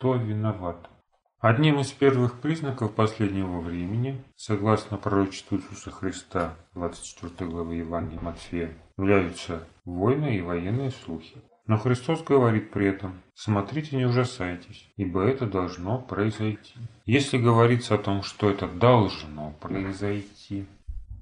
кто виноват. Одним из первых признаков последнего времени, согласно пророчеству Иисуса Христа, 24 главы Евангелия Матфея, являются войны и военные слухи. Но Христос говорит при этом, смотрите, не ужасайтесь, ибо это должно произойти. Если говорится о том, что это должно произойти,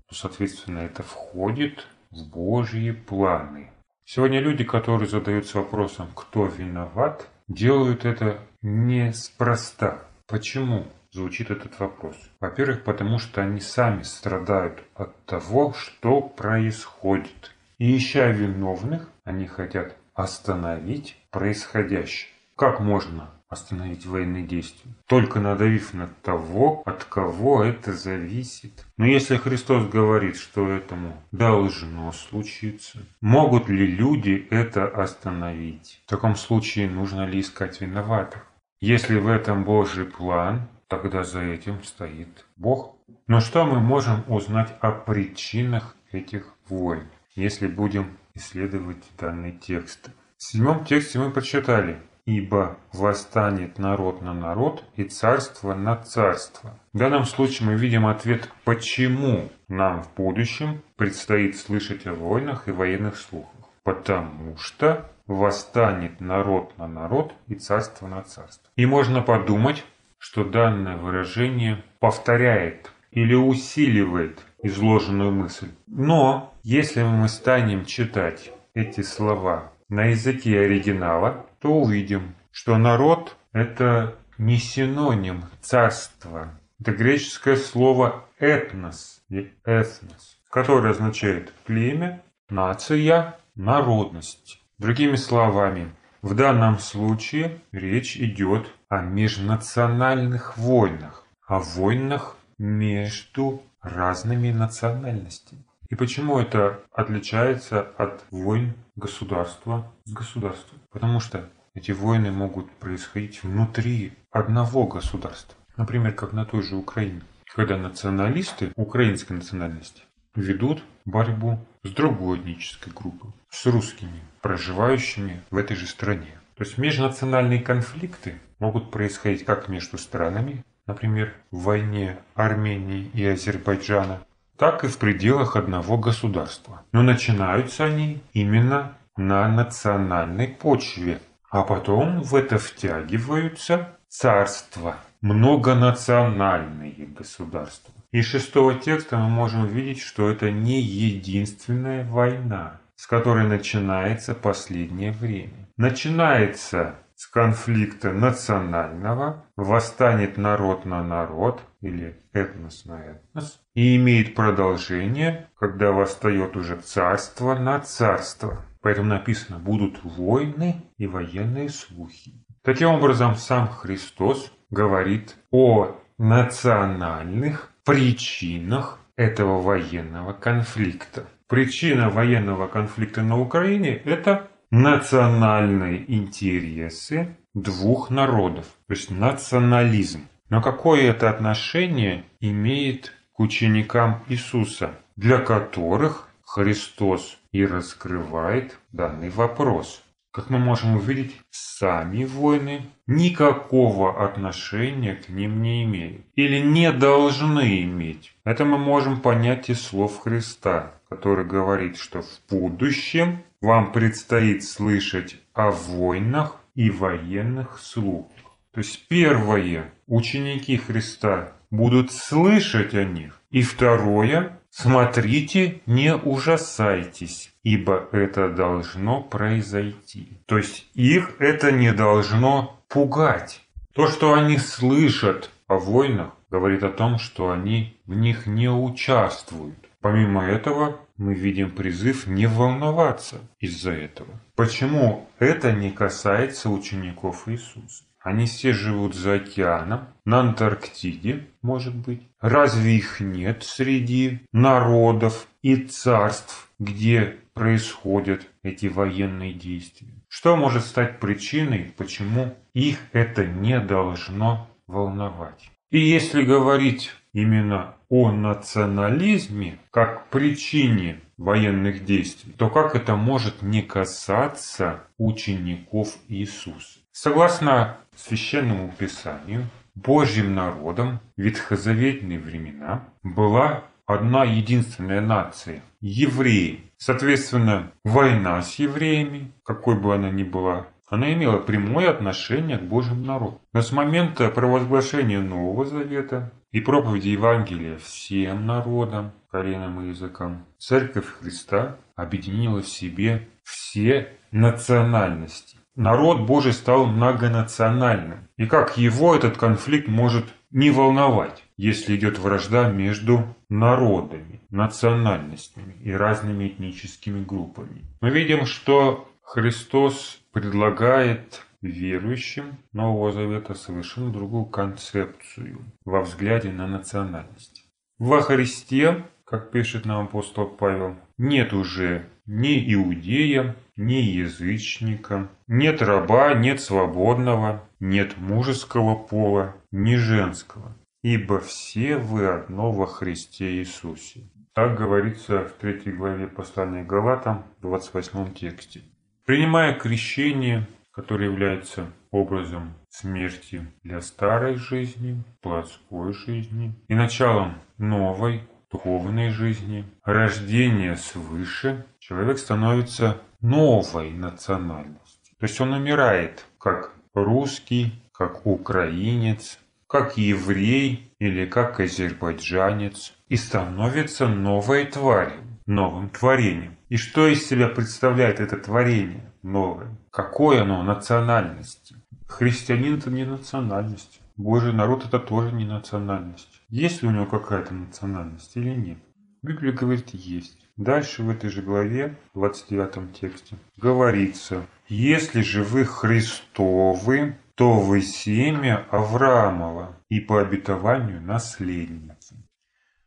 то, соответственно, это входит в Божьи планы. Сегодня люди, которые задаются вопросом, кто виноват, делают это неспроста. Почему? Звучит этот вопрос. Во-первых, потому что они сами страдают от того, что происходит. И ища виновных, они хотят остановить происходящее. Как можно остановить военные действия? Только надавив на того, от кого это зависит. Но если Христос говорит, что этому должно случиться, могут ли люди это остановить? В таком случае нужно ли искать виноватых? Если в этом Божий план, тогда за этим стоит Бог. Но что мы можем узнать о причинах этих войн, если будем исследовать данный текст. В седьмом тексте мы прочитали «Ибо восстанет народ на народ и царство на царство». В данном случае мы видим ответ «Почему нам в будущем предстоит слышать о войнах и военных слухах?» Потому что восстанет народ на народ и царство на царство. И можно подумать, что данное выражение повторяет или усиливает изложенную мысль. Но если мы станем читать эти слова на языке оригинала, то увидим, что народ – это не синоним царства. Это греческое слово «этнос» или «эснос», которое означает племя, нация, народность. Другими словами, в данном случае речь идет о межнациональных войнах, о войнах между разными национальностями. И почему это отличается от войн государства с государством? Потому что эти войны могут происходить внутри одного государства. Например, как на той же Украине. Когда националисты украинской национальности ведут борьбу с другой этнической группой, с русскими, проживающими в этой же стране. То есть межнациональные конфликты могут происходить как между странами, например, в войне Армении и Азербайджана, так и в пределах одного государства. Но начинаются они именно на национальной почве, а потом в это втягиваются царства, многонациональные государства. Из шестого текста мы можем видеть, что это не единственная война, с которой начинается последнее время. Начинается с конфликта национального восстанет народ на народ или этнос на этнос и имеет продолжение, когда восстает уже царство на царство. Поэтому написано «будут войны и военные слухи». Таким образом, сам Христос говорит о национальных причинах этого военного конфликта. Причина военного конфликта на Украине – это национальные интересы двух народов, то есть национализм. Но какое это отношение имеет к ученикам Иисуса, для которых Христос и раскрывает данный вопрос? Как мы можем увидеть, сами войны никакого отношения к ним не имеют или не должны иметь. Это мы можем понять из слов Христа, который говорит, что в будущем вам предстоит слышать о войнах и военных слухах. То есть первое, ученики Христа будут слышать о них. И второе, смотрите, не ужасайтесь, ибо это должно произойти. То есть их это не должно пугать. То, что они слышат о войнах, говорит о том, что они в них не участвуют. Помимо этого, мы видим призыв не волноваться из-за этого. Почему это не касается учеников Иисуса? Они все живут за океаном, на Антарктиде, может быть. Разве их нет среди народов и царств, где происходят эти военные действия? Что может стать причиной, почему их это не должно волновать? И если говорить именно о национализме как причине военных действий, то как это может не касаться учеников Иисуса? Согласно священному писанию, Божьим народом в ветхозаветные времена была одна единственная нация – евреи. Соответственно, война с евреями, какой бы она ни была, она имела прямое отношение к Божьему народу. Но с момента провозглашения Нового Завета и проповеди Евангелия всем народам, коленам и языкам, Церковь Христа объединила в себе все национальности. Народ Божий стал многонациональным. И как его этот конфликт может не волновать, если идет вражда между народами, национальностями и разными этническими группами. Мы видим, что Христос предлагает верующим Нового Завета совершенно другую концепцию во взгляде на национальность. Во Христе, как пишет нам апостол Павел, нет уже ни иудея, ни язычника, нет раба, нет свободного, нет мужеского пола, ни женского, ибо все вы одно во Христе Иисусе. Так говорится в третьей главе послания Галатам, 28 тексте. Принимая крещение, которое является образом смерти для старой жизни, плотской жизни и началом новой, духовной жизни, рождения свыше, человек становится новой национальностью. То есть он умирает как русский, как украинец, как еврей или как азербайджанец и становится новой тварью, новым творением. И что из себя представляет это творение новое? Какое оно национальности? Христианин это не национальность. Божий народ это тоже не национальность. Есть ли у него какая-то национальность или нет? Библия говорит, есть. Дальше в этой же главе, в 29 тексте, говорится, «Если же вы Христовы, то вы семя Авраамова и по обетованию наследницы».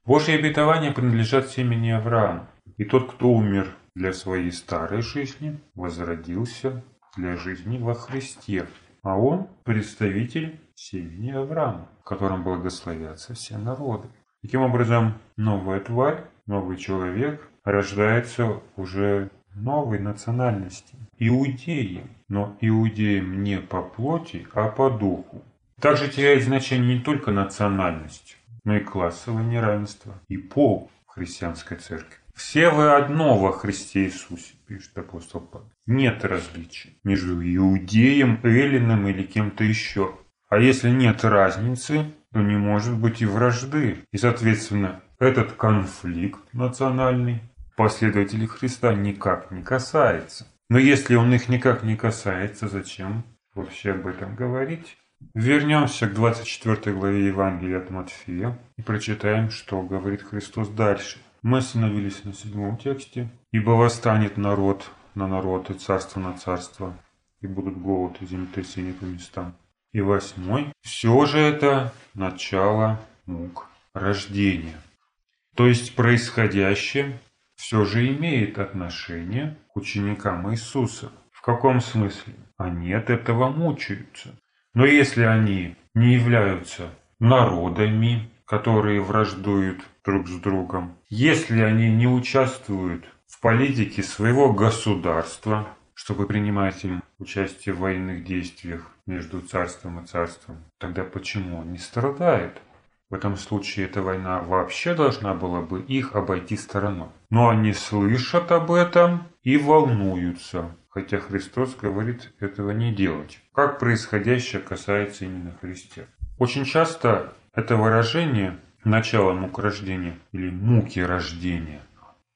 Божьи обетования принадлежат семени Авраама. И тот, кто умер для своей старой жизни, возродился для жизни во Христе. А он представитель семени Авраама, в котором благословятся все народы. Таким образом, новая тварь, новый человек рождается уже новой национальности. Иудеи, но иудеям не по плоти, а по духу. Также теряет значение не только национальность, но и классовое неравенство, и пол в христианской церкви. Все вы одно во Христе Иисусе, пишет апостол Павел. Нет различий между иудеем, эллином или кем-то еще. А если нет разницы, то не может быть и вражды. И, соответственно, этот конфликт национальный последователей Христа никак не касается. Но если он их никак не касается, зачем вообще об этом говорить? Вернемся к 24 главе Евангелия от Матфея и прочитаем, что говорит Христос дальше. Мы остановились на седьмом тексте. «Ибо восстанет народ на народ и царство на царство, и будут голод и землетрясения по местам». И восьмой. Все же это начало мук рождения. То есть происходящее все же имеет отношение к ученикам Иисуса. В каком смысле? Они от этого мучаются. Но если они не являются народами, которые враждуют друг с другом, если они не участвуют в политике своего государства, чтобы принимать им участие в военных действиях между царством и царством, тогда почему он не страдает? В этом случае эта война вообще должна была бы их обойти стороной. Но они слышат об этом и волнуются, хотя Христос говорит этого не делать. Как происходящее касается именно христиан. Очень часто это выражение «начало мук рождения» или «муки рождения»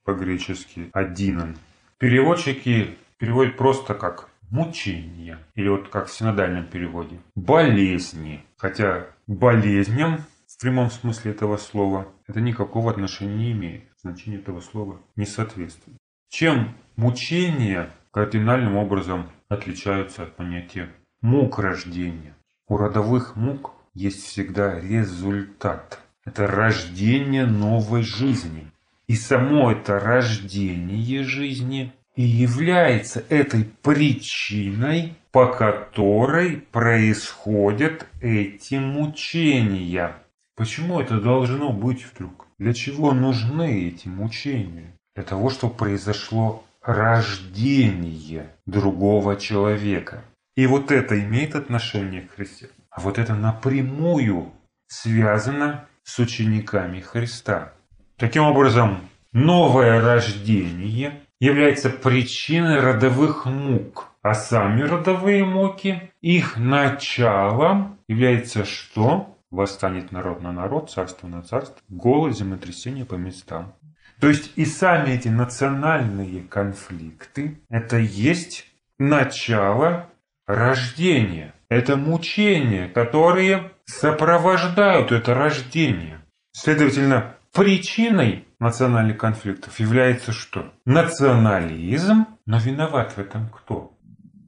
по-гречески «одинан». Переводчики переводят просто как мучения, или вот как в синодальном переводе, болезни. Хотя болезням в прямом смысле этого слова это никакого отношения не имеет. Значение этого слова не соответствует. Чем мучения кардинальным образом отличаются от понятия мук рождения? У родовых мук есть всегда результат. Это рождение новой жизни. И само это рождение жизни и является этой причиной, по которой происходят эти мучения. Почему это должно быть вдруг? Для чего нужны эти мучения? Для того, чтобы произошло рождение другого человека. И вот это имеет отношение к Христу. А вот это напрямую связано с учениками Христа. Таким образом, новое рождение является причиной родовых мук, а сами родовые муки, их началом является что? Восстанет народ на народ, царство на царство, голод, землетрясение по местам. То есть и сами эти национальные конфликты – это есть начало рождения. Это мучения, которые сопровождают это рождение. Следовательно, причиной национальных конфликтов является что? Национализм, но виноват в этом кто?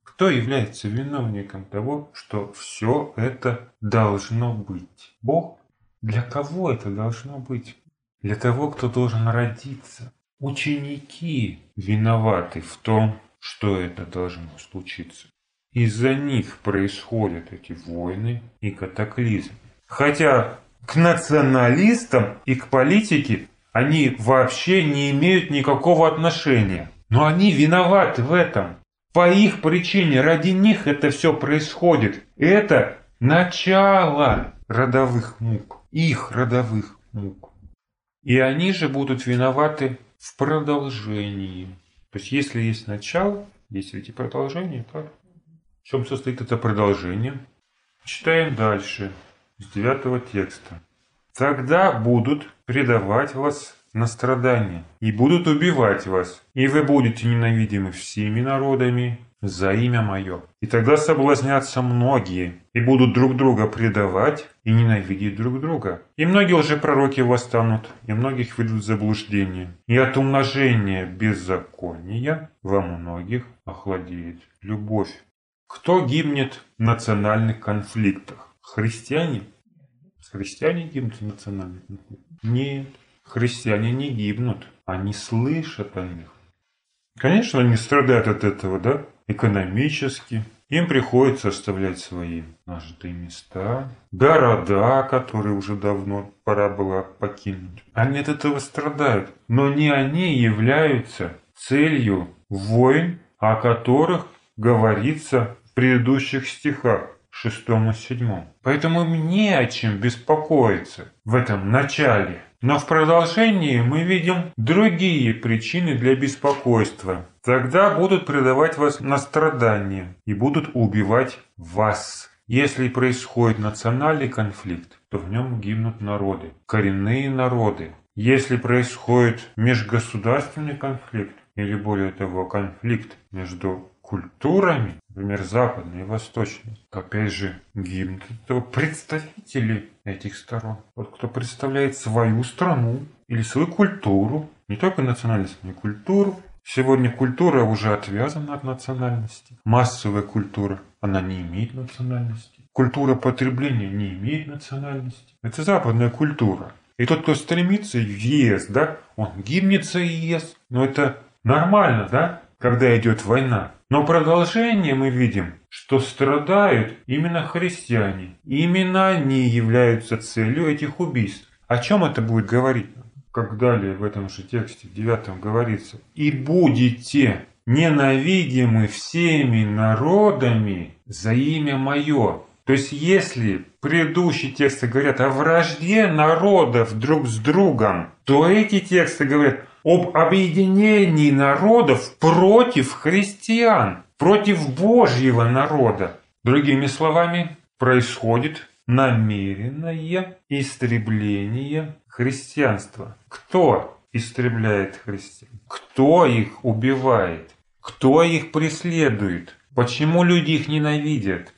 Кто является виновником того, что все это должно быть? Бог? Для кого это должно быть? Для того, кто должен родиться. Ученики виноваты в том, что это должно случиться. Из-за них происходят эти войны и катаклизмы. Хотя к националистам и к политике они вообще не имеют никакого отношения. Но они виноваты в этом. По их причине, ради них это все происходит. Это начало родовых мук. Их родовых мук. И они же будут виноваты в продолжении. То есть, если есть начало, есть ведь и продолжение, так? В чем состоит это продолжение? Читаем дальше, с девятого текста. «Тогда будут предавать вас на страдания, и будут убивать вас, и вы будете ненавидимы всеми народами за имя мое. И тогда соблазнятся многие, и будут друг друга предавать и ненавидеть друг друга. И многие уже пророки восстанут, и многих ведут в заблуждение. И от умножения беззакония во многих охладеет любовь. Кто гибнет в национальных конфликтах? Христиане? Христиане гибнут в национальных конфликтах? Нет. Христиане не гибнут. Они слышат о них. Конечно, они страдают от этого, да? Экономически. Им приходится оставлять свои нажитые места, города, которые уже давно пора было покинуть. Они от этого страдают. Но не они являются целью войн, о которых говорится в предыдущих стихах, шестом и седьмом. Поэтому им не о чем беспокоиться в этом начале. Но в продолжении мы видим другие причины для беспокойства. Тогда будут предавать вас на страдания и будут убивать вас. Если происходит национальный конфликт, то в нем гибнут народы, коренные народы. Если происходит межгосударственный конфликт, или более того, конфликт между культурами, например, западной и восточной, опять же, гибнут представители этих сторон. Вот кто представляет свою страну или свою культуру, не только национальность, но и культуру. Сегодня культура уже отвязана от национальности. Массовая культура, она не имеет национальности. Культура потребления не имеет национальности. Это западная культура. И тот, кто стремится в ЕС, да, он гибнет за ЕС. Но это нормально, да, когда идет война. Но продолжение мы видим, что страдают именно христиане. Именно они являются целью этих убийств. О чем это будет говорить? Как далее в этом же тексте, в девятом говорится. «И будете ненавидимы всеми народами за имя мое». То есть, если предыдущие тексты говорят о вражде народов друг с другом, то эти тексты говорят об объединении народов против христиан, против Божьего народа. Другими словами, происходит намеренное истребление христианства. Кто истребляет христиан? Кто их убивает? Кто их преследует? Почему люди их ненавидят?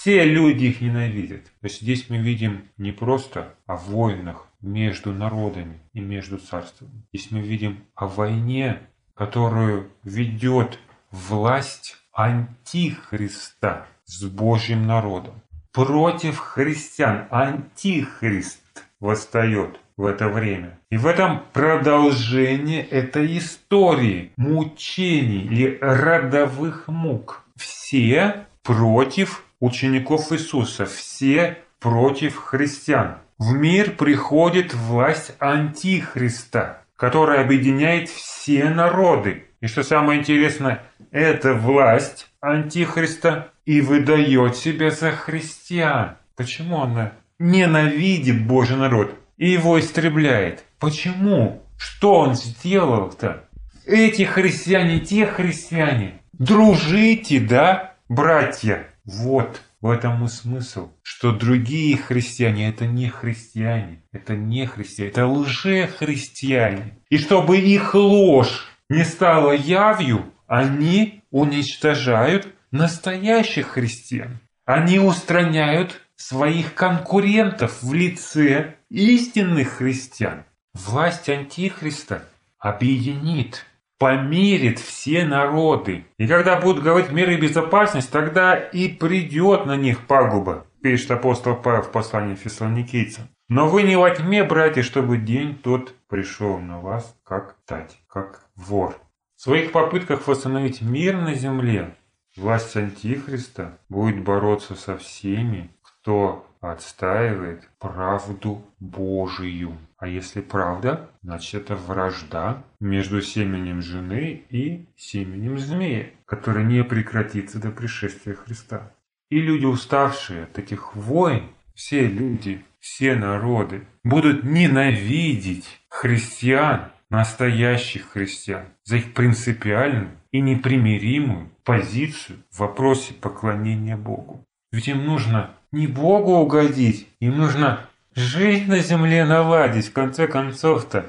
Все люди их ненавидят. То есть здесь мы видим не просто о войнах, между народами и между царствами. Здесь мы видим о войне, которую ведет власть Антихриста с Божьим народом. Против христиан Антихрист восстает в это время. И в этом продолжение этой истории мучений или родовых мук. Все против учеников Иисуса, все против христиан. В мир приходит власть Антихриста, которая объединяет все народы. И что самое интересное, эта власть Антихриста и выдает себя за христиан. Почему она ненавидит Божий народ и его истребляет? Почему? Что он сделал-то? Эти христиане, те христиане. Дружите, да, братья? Вот в этом и смысл, что другие христиане это не христиане, это не христиане, это лже-христиане. И чтобы их ложь не стала явью, они уничтожают настоящих христиан. Они устраняют своих конкурентов в лице истинных христиан. Власть Антихриста объединит, помирит все народы. И когда будут говорить мир и безопасность, тогда и придет на них пагуба, пишет апостол Павел в послании фессалоникийцам. Но вы не во тьме, братья, чтобы день тот пришел на вас, как тать, как вор. В своих попытках восстановить мир на земле власть Антихриста будет бороться со всеми, кто отстаивает правду Божию. А если правда, значит это вражда между семенем жены и семенем змея, которая не прекратится до пришествия Христа. И люди, уставшие от этих войн, все люди, все народы будут ненавидеть христиан, настоящих христиан, за их принципиальную и непримиримую позицию в вопросе поклонения Богу. Ведь им нужно не Богу угодить, им нужно жизнь на земле наладить, в конце концов-то.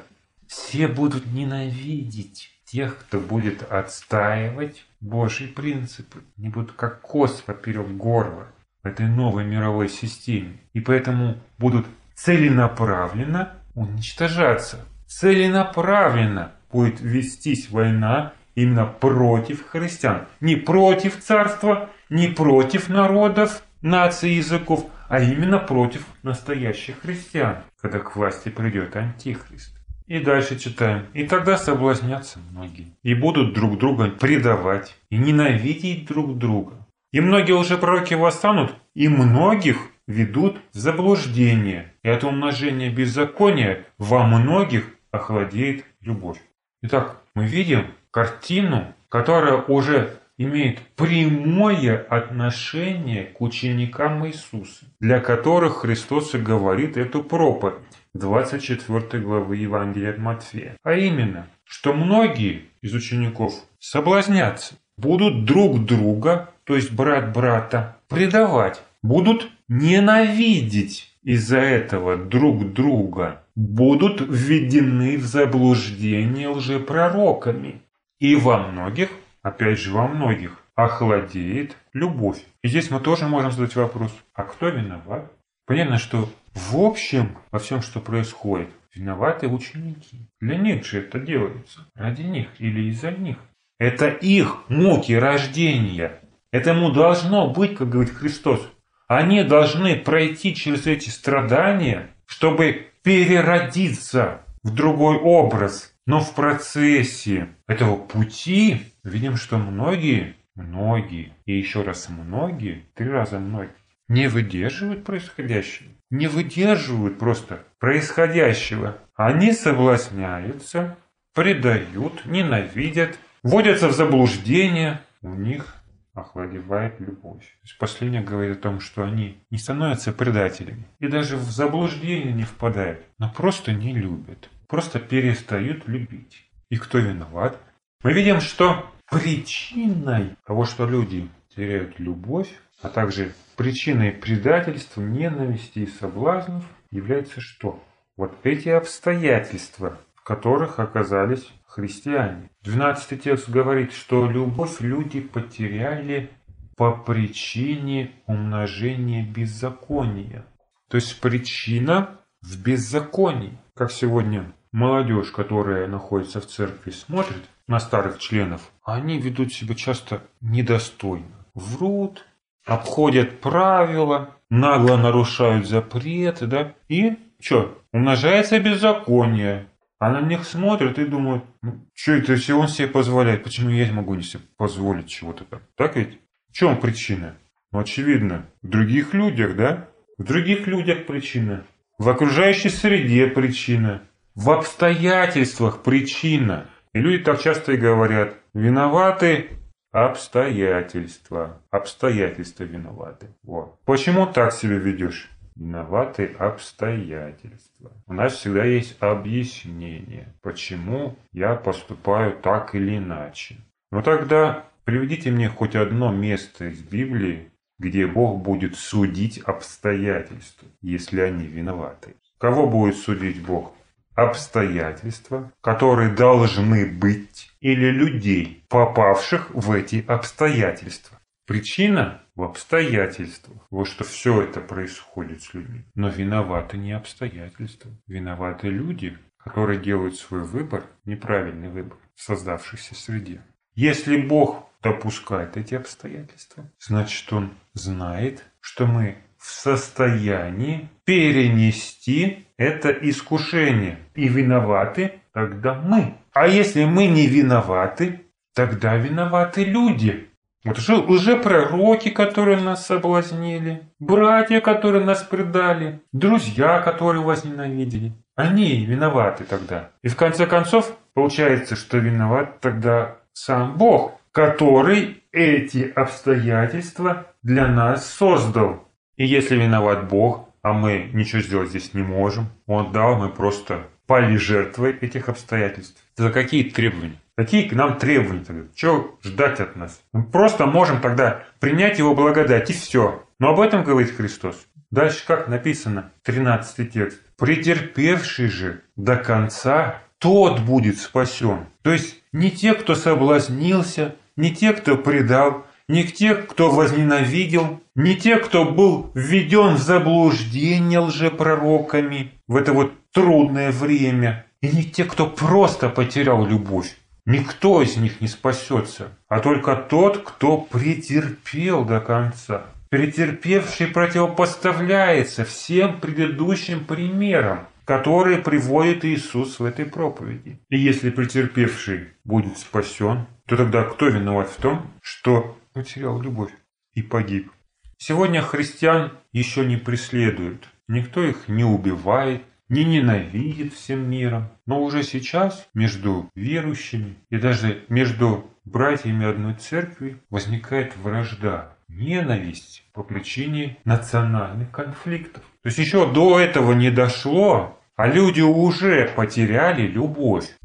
Все будут ненавидеть тех, кто будет отстаивать Божьи принципы. Они будут как кость поперек горла в этой новой мировой системе. И поэтому будут целенаправленно уничтожаться. Целенаправленно будет вестись война именно против христиан. Не против царства, не против народов, наций, языков, а именно против настоящих христиан, когда к власти придет Антихрист. И дальше читаем. И тогда соблазнятся многие. И будут друг друга предавать. И ненавидеть друг друга. И многие уже пророки восстанут. И многих ведут в заблуждение. И от умножения беззакония во многих охладеет любовь. Итак, мы видим картину, которая уже имеет прямое отношение к ученикам Иисуса, для которых Христос и говорит эту проповедь. 24 главы Евангелия от Матфея. А именно, что многие из учеников соблазнятся, будут друг друга, то есть брат брата, предавать, будут ненавидеть из-за этого друг друга, будут введены в заблуждение лжепророками. И во многих опять же во многих, охладеет любовь. И здесь мы тоже можем задать вопрос, а кто виноват? Понятно, что в общем во всем, что происходит, виноваты ученики. Для них же это делается. Ради них или из-за них. Это их муки рождения. Этому должно быть, как говорит Христос. Они должны пройти через эти страдания, чтобы переродиться в другой образ. Но в процессе этого пути видим, что многие, многие и еще раз многие, три раза многие, не выдерживают происходящего. Не выдерживают просто происходящего. Они соблазняются, предают, ненавидят, вводятся в заблуждение. У них охладевает любовь. То есть последнее говорит о том, что они не становятся предателями и даже в заблуждение не впадают, но просто не любят, просто перестают любить. И кто виноват? Мы видим, что причиной того, что люди теряют любовь, а также причиной предательства, ненависти и соблазнов является что? Вот эти обстоятельства, в которых оказались христиане. 12 текст говорит, что любовь люди потеряли по причине умножения беззакония. То есть причина в беззаконии. Как сегодня молодежь, которая находится в церкви, смотрит на старых членов, они ведут себя часто недостойно. Врут, обходят правила, нагло нарушают запреты, да, и что, умножается беззаконие. А на них смотрят и думают, ну, что это, если он себе позволяет, почему я могу не себе позволить чего-то так? Так ведь? В чем причина? Ну, очевидно, в других людях, да? В других людях причина. В окружающей среде причина. В обстоятельствах причина. И люди так часто и говорят, виноваты Обстоятельства. Обстоятельства виноваты. Вот. Почему так себя ведешь? Виноваты обстоятельства. У нас всегда есть объяснение, почему я поступаю так или иначе. Но тогда приведите мне хоть одно место из Библии, где Бог будет судить обстоятельства, если они виноваты. Кого будет судить Бог? Обстоятельства, которые должны быть, или людей, попавших в эти обстоятельства. Причина в обстоятельствах. Вот что все это происходит с людьми. Но виноваты не обстоятельства. Виноваты люди, которые делают свой выбор, неправильный выбор в создавшейся среде. Если Бог допускает эти обстоятельства, значит Он знает, что мы в состоянии перенести это искушение. И виноваты тогда мы. А если мы не виноваты, тогда виноваты люди. Вот уже, пророки, которые нас соблазнили, братья, которые нас предали, друзья, которые вас ненавидели. Они виноваты тогда. И в конце концов, получается, что виноват тогда сам Бог, который эти обстоятельства для нас создал. И если виноват Бог, а мы ничего сделать здесь не можем, Он дал, мы просто пали жертвой этих обстоятельств. За какие требования? Какие к нам требования тогда? Чего ждать от нас? Мы просто можем тогда принять Его благодать и все. Но об этом говорит Христос. Дальше как написано, 13 текст. «Претерпевший же до конца, тот будет спасен». То есть не те, кто соблазнился, не те, кто предал, не те, кто возненавидел, не те, кто был введен в заблуждение лжепророками в это вот трудное время, и не те, кто просто потерял любовь. Никто из них не спасется, а только тот, кто претерпел до конца. Претерпевший противопоставляется всем предыдущим примерам, которые приводит Иисус в этой проповеди. И если претерпевший будет спасен, то тогда кто виноват в том, что потерял любовь и погиб? Сегодня христиан еще не преследуют. Никто их не убивает, не ненавидит всем миром, но уже сейчас между верующими и даже между братьями одной церкви возникает вражда, ненависть по причине национальных конфликтов. То есть еще до этого не дошло, а люди уже потеряли любовь.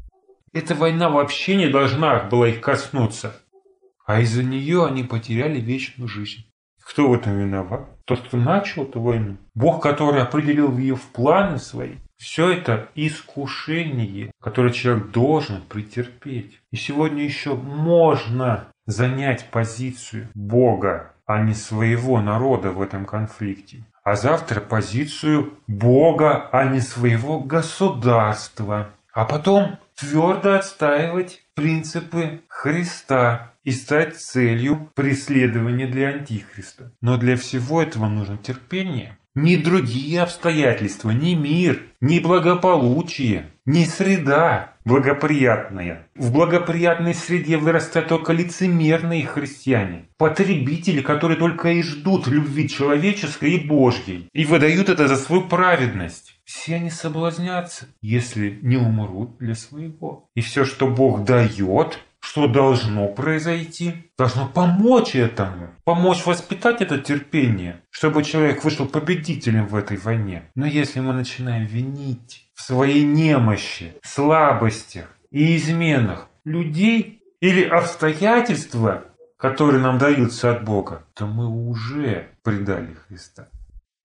Эта война вообще не должна была их коснуться. А из-за нее они потеряли вечную жизнь. Кто в этом виноват? Тот, кто начал эту войну. Бог, который определил ее в планы свои. Все это искушение, которое человек должен претерпеть. И сегодня еще можно занять позицию Бога, а не своего народа в этом конфликте. А завтра позицию Бога, а не своего государства. А потом твердо отстаивать принципы Христа и стать целью преследования для Антихриста. Но для всего этого нужно терпение. Ни другие обстоятельства, ни мир, ни благополучие, ни среда благоприятная. В благоприятной среде вырастают только лицемерные христиане. Потребители, которые только и ждут любви человеческой и Божьей. И выдают это за свою праведность. Все они соблазнятся, если не умрут для своего. И все, что Бог дает, что должно произойти, должно помочь этому, помочь воспитать это терпение, чтобы человек вышел победителем в этой войне. Но если мы начинаем винить в своей немощи, слабостях и изменах людей или обстоятельства, которые нам даются от Бога, то мы уже предали Христа.